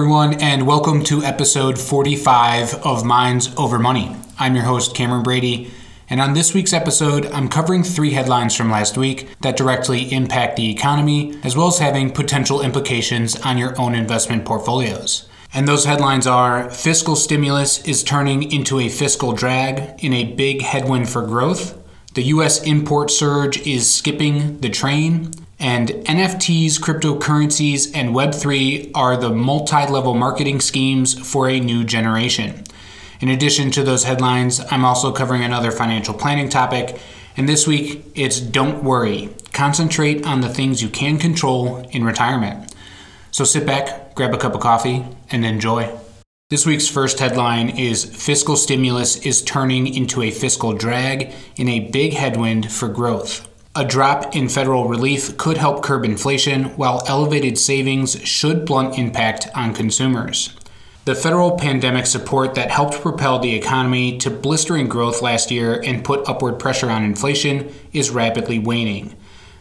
everyone, and welcome to episode 45 of Minds Over Money. I'm your host, Cameron Brady, and on this week's episode, I'm covering three headlines from last week that directly impact the economy, as well as having potential implications on your own investment portfolios. And those headlines are Fiscal stimulus is turning into a fiscal drag in a big headwind for growth. The US import surge is skipping the train. And NFTs, cryptocurrencies, and Web3 are the multi level marketing schemes for a new generation. In addition to those headlines, I'm also covering another financial planning topic. And this week, it's Don't Worry. Concentrate on the things you can control in retirement. So sit back, grab a cup of coffee, and enjoy. This week's first headline is Fiscal stimulus is turning into a fiscal drag in a big headwind for growth. A drop in federal relief could help curb inflation, while elevated savings should blunt impact on consumers. The federal pandemic support that helped propel the economy to blistering growth last year and put upward pressure on inflation is rapidly waning.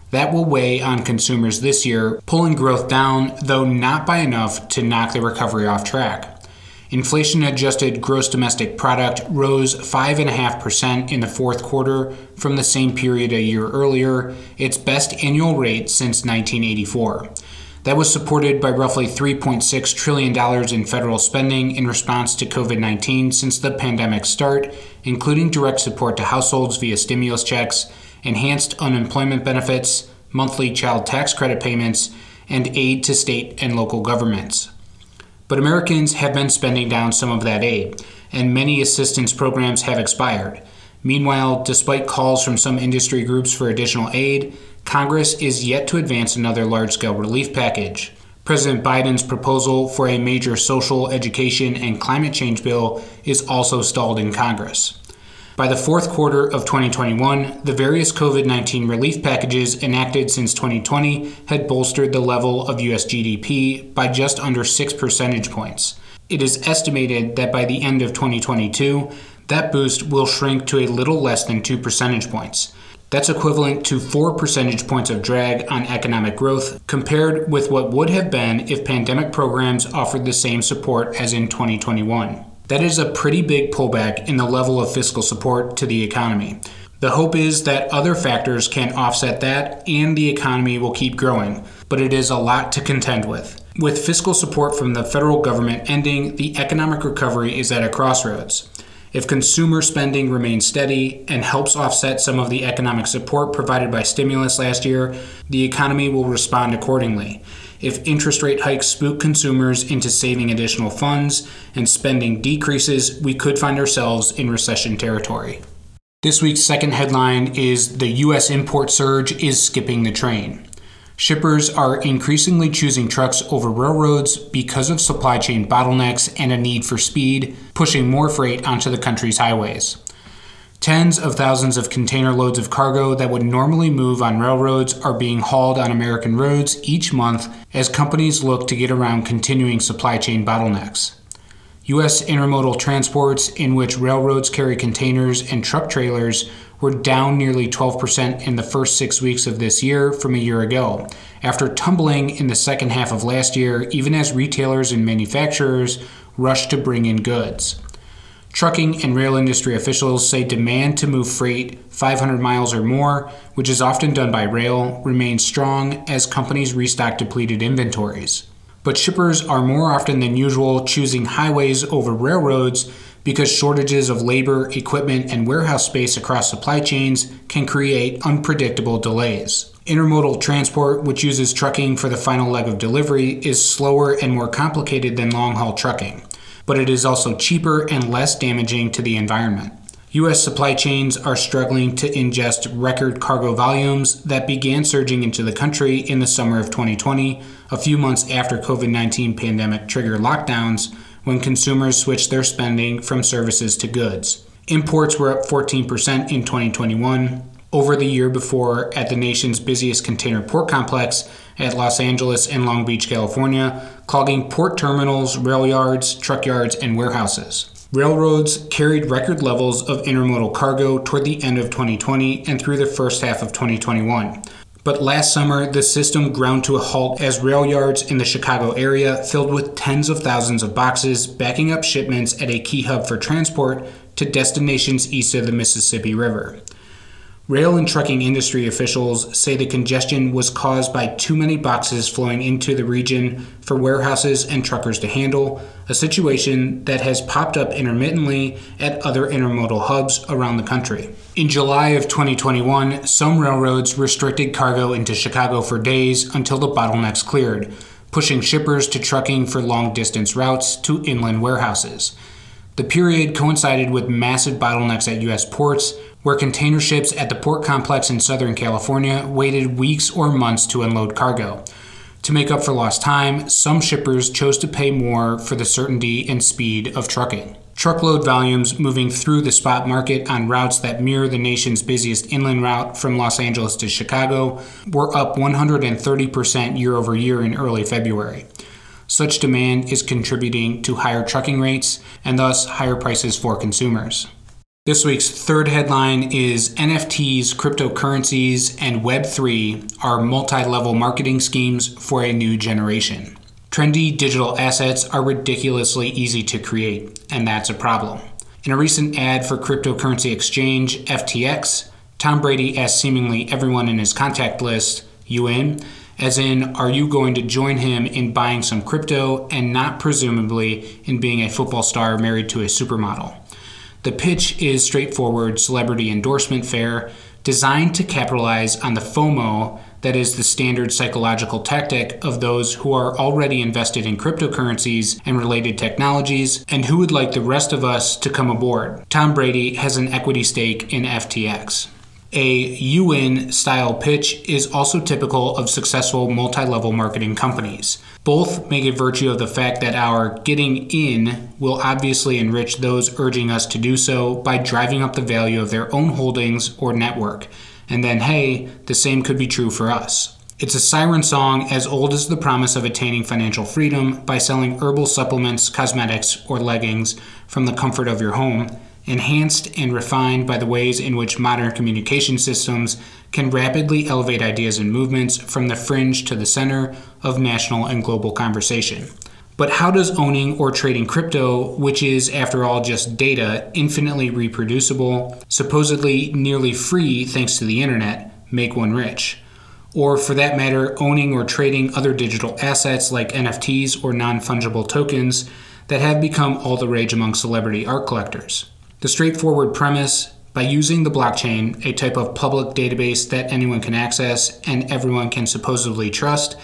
That will weigh on consumers this year, pulling growth down, though not by enough to knock the recovery off track. Inflation adjusted gross domestic product rose 5.5% in the fourth quarter from the same period a year earlier, its best annual rate since 1984. That was supported by roughly $3.6 trillion in federal spending in response to COVID 19 since the pandemic's start, including direct support to households via stimulus checks, enhanced unemployment benefits, monthly child tax credit payments, and aid to state and local governments. But Americans have been spending down some of that aid, and many assistance programs have expired. Meanwhile, despite calls from some industry groups for additional aid, Congress is yet to advance another large scale relief package. President Biden's proposal for a major social, education, and climate change bill is also stalled in Congress. By the fourth quarter of 2021, the various COVID 19 relief packages enacted since 2020 had bolstered the level of US GDP by just under 6 percentage points. It is estimated that by the end of 2022, that boost will shrink to a little less than 2 percentage points. That's equivalent to 4 percentage points of drag on economic growth compared with what would have been if pandemic programs offered the same support as in 2021. That is a pretty big pullback in the level of fiscal support to the economy. The hope is that other factors can offset that and the economy will keep growing, but it is a lot to contend with. With fiscal support from the federal government ending, the economic recovery is at a crossroads. If consumer spending remains steady and helps offset some of the economic support provided by stimulus last year, the economy will respond accordingly. If interest rate hikes spook consumers into saving additional funds and spending decreases, we could find ourselves in recession territory. This week's second headline is The U.S. import surge is skipping the train. Shippers are increasingly choosing trucks over railroads because of supply chain bottlenecks and a need for speed, pushing more freight onto the country's highways. Tens of thousands of container loads of cargo that would normally move on railroads are being hauled on American roads each month as companies look to get around continuing supply chain bottlenecks. U.S. intermodal transports, in which railroads carry containers and truck trailers, were down nearly 12% in the first six weeks of this year from a year ago, after tumbling in the second half of last year, even as retailers and manufacturers rushed to bring in goods. Trucking and rail industry officials say demand to move freight 500 miles or more, which is often done by rail, remains strong as companies restock depleted inventories. But shippers are more often than usual choosing highways over railroads because shortages of labor, equipment, and warehouse space across supply chains can create unpredictable delays. Intermodal transport, which uses trucking for the final leg of delivery, is slower and more complicated than long haul trucking but it is also cheaper and less damaging to the environment. U.S. supply chains are struggling to ingest record cargo volumes that began surging into the country in the summer of 2020, a few months after COVID 19 pandemic triggered lockdowns, when consumers switched their spending from services to goods. Imports were up 14% in 2021, over the year before at the nation's busiest container port complex at Los Angeles and Long Beach, California, clogging port terminals, rail yards, truck yards, and warehouses. Railroads carried record levels of intermodal cargo toward the end of 2020 and through the first half of 2021. But last summer, the system ground to a halt as rail yards in the Chicago area filled with tens of thousands of boxes backing up shipments at a key hub for transport to destinations east of the Mississippi River. Rail and trucking industry officials say the congestion was caused by too many boxes flowing into the region for warehouses and truckers to handle, a situation that has popped up intermittently at other intermodal hubs around the country. In July of 2021, some railroads restricted cargo into Chicago for days until the bottlenecks cleared, pushing shippers to trucking for long distance routes to inland warehouses. The period coincided with massive bottlenecks at U.S. ports where container ships at the port complex in Southern California waited weeks or months to unload cargo. To make up for lost time, some shippers chose to pay more for the certainty and speed of trucking. Truckload volumes moving through the spot market on routes that mirror the nation's busiest inland route from Los Angeles to Chicago were up 130% year over year in early February. Such demand is contributing to higher trucking rates and thus higher prices for consumers. This week's third headline is NFTs, cryptocurrencies, and Web3 are multi level marketing schemes for a new generation. Trendy digital assets are ridiculously easy to create, and that's a problem. In a recent ad for cryptocurrency exchange FTX, Tom Brady asked seemingly everyone in his contact list, You in? As in, are you going to join him in buying some crypto and not presumably in being a football star married to a supermodel? The pitch is straightforward celebrity endorsement fare designed to capitalize on the FOMO that is the standard psychological tactic of those who are already invested in cryptocurrencies and related technologies and who would like the rest of us to come aboard. Tom Brady has an equity stake in FTX. A you-in style pitch is also typical of successful multi level marketing companies. Both make a virtue of the fact that our getting in will obviously enrich those urging us to do so by driving up the value of their own holdings or network. And then, hey, the same could be true for us. It's a siren song as old as the promise of attaining financial freedom by selling herbal supplements, cosmetics, or leggings from the comfort of your home enhanced and refined by the ways in which modern communication systems can rapidly elevate ideas and movements from the fringe to the center of national and global conversation. But how does owning or trading crypto, which is, after all, just data, infinitely reproducible, supposedly nearly free thanks to the internet, make one rich? Or, for that matter, owning or trading other digital assets like NFTs or non fungible tokens that have become all the rage among celebrity art collectors? The straightforward premise by using the blockchain, a type of public database that anyone can access and everyone can supposedly trust,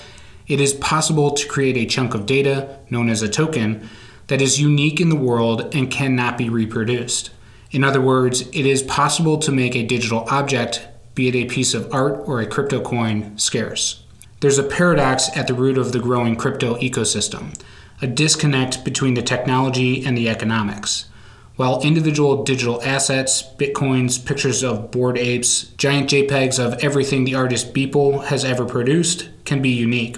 it is possible to create a chunk of data, known as a token, that is unique in the world and cannot be reproduced. In other words, it is possible to make a digital object, be it a piece of art or a crypto coin, scarce. There's a paradox at the root of the growing crypto ecosystem, a disconnect between the technology and the economics. While individual digital assets, bitcoins, pictures of bored apes, giant JPEGs of everything the artist Beeple has ever produced can be unique,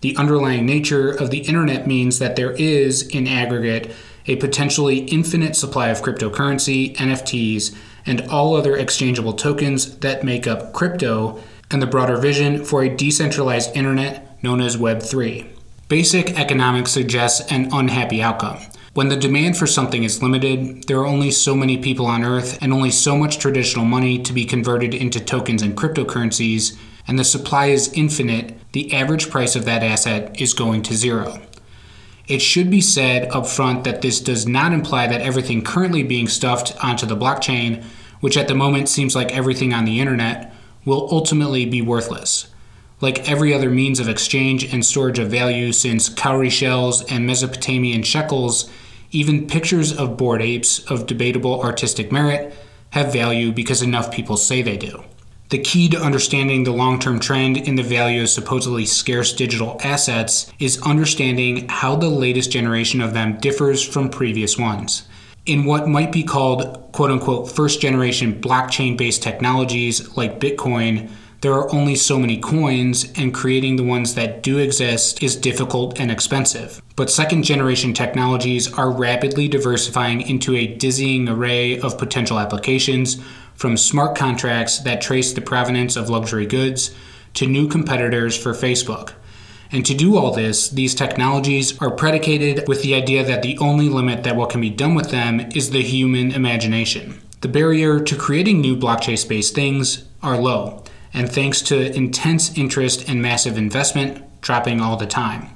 the underlying nature of the internet means that there is, in aggregate, a potentially infinite supply of cryptocurrency, NFTs, and all other exchangeable tokens that make up crypto and the broader vision for a decentralized internet known as Web3. Basic economics suggests an unhappy outcome. When the demand for something is limited, there are only so many people on Earth and only so much traditional money to be converted into tokens and cryptocurrencies, and the supply is infinite, the average price of that asset is going to zero. It should be said up front that this does not imply that everything currently being stuffed onto the blockchain, which at the moment seems like everything on the internet, will ultimately be worthless. Like every other means of exchange and storage of value since cowrie shells and Mesopotamian shekels even pictures of bored apes of debatable artistic merit have value because enough people say they do. The key to understanding the long term trend in the value of supposedly scarce digital assets is understanding how the latest generation of them differs from previous ones. In what might be called quote unquote first generation blockchain based technologies like Bitcoin, there are only so many coins, and creating the ones that do exist is difficult and expensive. But second generation technologies are rapidly diversifying into a dizzying array of potential applications, from smart contracts that trace the provenance of luxury goods to new competitors for Facebook. And to do all this, these technologies are predicated with the idea that the only limit that what can be done with them is the human imagination. The barrier to creating new blockchain based things are low, and thanks to intense interest and massive investment, dropping all the time.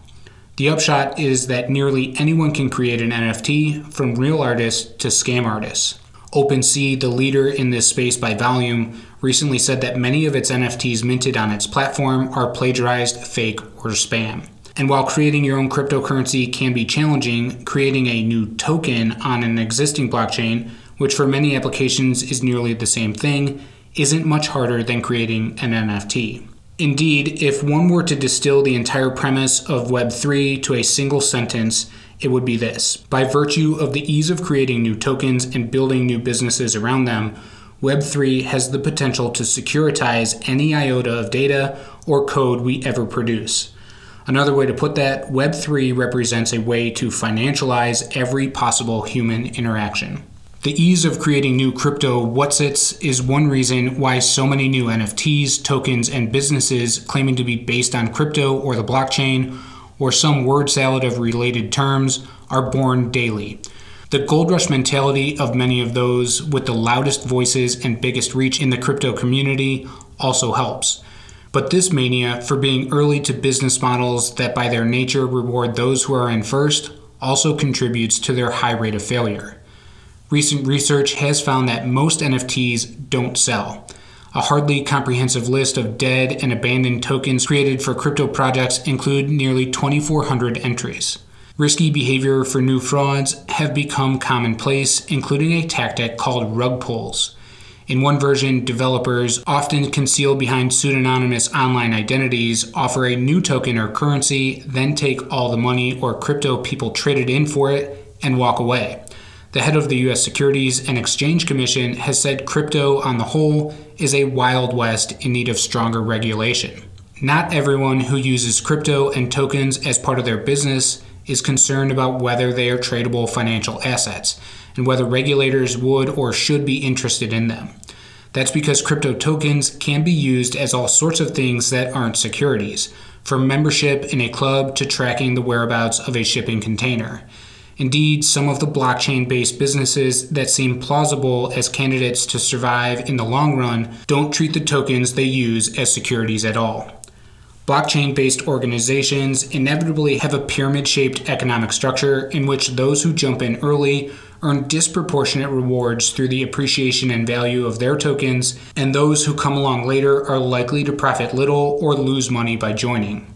The upshot is that nearly anyone can create an NFT, from real artists to scam artists. OpenSea, the leader in this space by volume, recently said that many of its NFTs minted on its platform are plagiarized, fake, or spam. And while creating your own cryptocurrency can be challenging, creating a new token on an existing blockchain, which for many applications is nearly the same thing, isn't much harder than creating an NFT. Indeed, if one were to distill the entire premise of Web3 to a single sentence, it would be this. By virtue of the ease of creating new tokens and building new businesses around them, Web3 has the potential to securitize any iota of data or code we ever produce. Another way to put that, Web3 represents a way to financialize every possible human interaction. The ease of creating new crypto whatsits is one reason why so many new NFTs, tokens, and businesses claiming to be based on crypto or the blockchain or some word salad of related terms are born daily. The gold rush mentality of many of those with the loudest voices and biggest reach in the crypto community also helps. But this mania for being early to business models that by their nature reward those who are in first also contributes to their high rate of failure. Recent research has found that most NFTs don't sell. A hardly comprehensive list of dead and abandoned tokens created for crypto projects include nearly 2,400 entries. Risky behavior for new frauds have become commonplace, including a tactic called rug pulls. In one version, developers, often concealed behind pseudonymous online identities, offer a new token or currency, then take all the money or crypto people traded in for it and walk away. The head of the U.S. Securities and Exchange Commission has said crypto, on the whole, is a wild west in need of stronger regulation. Not everyone who uses crypto and tokens as part of their business is concerned about whether they are tradable financial assets and whether regulators would or should be interested in them. That's because crypto tokens can be used as all sorts of things that aren't securities, from membership in a club to tracking the whereabouts of a shipping container. Indeed, some of the blockchain based businesses that seem plausible as candidates to survive in the long run don't treat the tokens they use as securities at all. Blockchain based organizations inevitably have a pyramid shaped economic structure in which those who jump in early earn disproportionate rewards through the appreciation and value of their tokens, and those who come along later are likely to profit little or lose money by joining.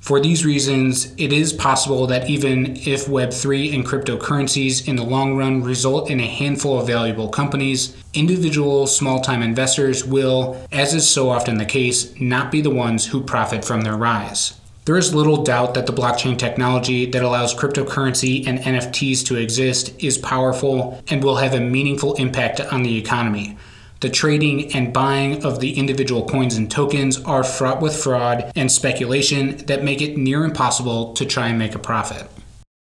For these reasons, it is possible that even if Web3 and cryptocurrencies in the long run result in a handful of valuable companies, individual small time investors will, as is so often the case, not be the ones who profit from their rise. There is little doubt that the blockchain technology that allows cryptocurrency and NFTs to exist is powerful and will have a meaningful impact on the economy the trading and buying of the individual coins and tokens are fraught with fraud and speculation that make it near impossible to try and make a profit.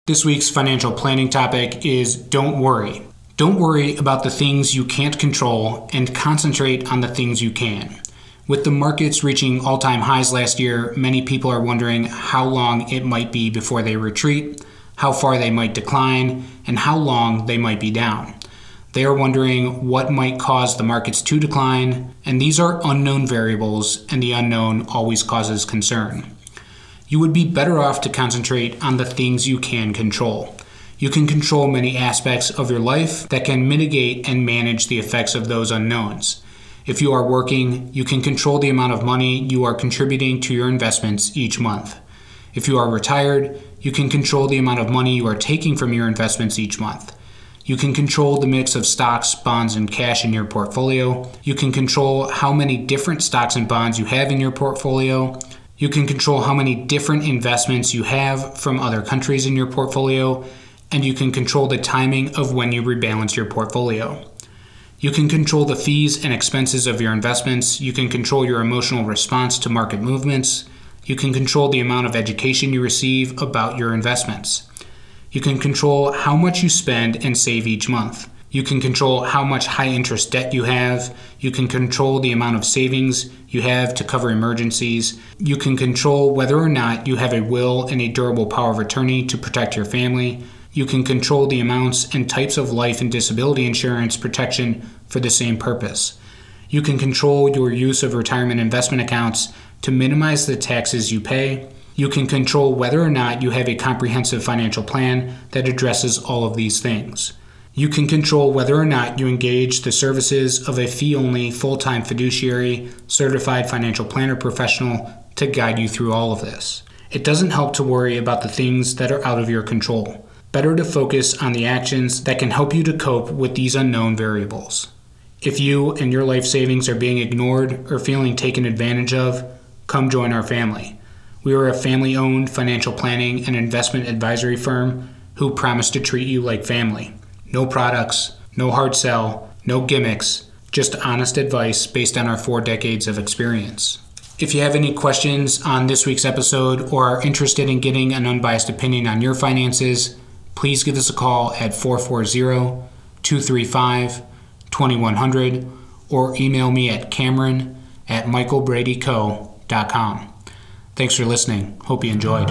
This week's financial planning topic is Don't Worry. Don't worry about the things you can't control and concentrate on the things you can. With the markets reaching all time highs last year, many people are wondering how long it might be before they retreat, how far they might decline, and how long they might be down. They are wondering what might cause the markets to decline, and these are unknown variables, and the unknown always causes concern. You would be better off to concentrate on the things you can control. You can control many aspects of your life that can mitigate and manage the effects of those unknowns. If you are working, you can control the amount of money you are contributing to your investments each month. If you are retired, you can control the amount of money you are taking from your investments each month. You can control the mix of stocks, bonds, and cash in your portfolio. You can control how many different stocks and bonds you have in your portfolio. You can control how many different investments you have from other countries in your portfolio. And you can control the timing of when you rebalance your portfolio. You can control the fees and expenses of your investments. You can control your emotional response to market movements. You can control the amount of education you receive about your investments. You can control how much you spend and save each month. You can control how much high interest debt you have. You can control the amount of savings you have to cover emergencies. You can control whether or not you have a will and a durable power of attorney to protect your family. You can control the amounts and types of life and disability insurance protection for the same purpose. You can control your use of retirement investment accounts to minimize the taxes you pay. You can control whether or not you have a comprehensive financial plan that addresses all of these things. You can control whether or not you engage the services of a fee only, full time fiduciary, certified financial planner professional to guide you through all of this. It doesn't help to worry about the things that are out of your control. Better to focus on the actions that can help you to cope with these unknown variables. If you and your life savings are being ignored or feeling taken advantage of, come join our family. We are a family owned financial planning and investment advisory firm who promise to treat you like family. No products, no hard sell, no gimmicks, just honest advice based on our four decades of experience. If you have any questions on this week's episode or are interested in getting an unbiased opinion on your finances, please give us a call at 440 235 2100 or email me at cameron at michaelbradyco.com. Thanks for listening. Hope you enjoyed.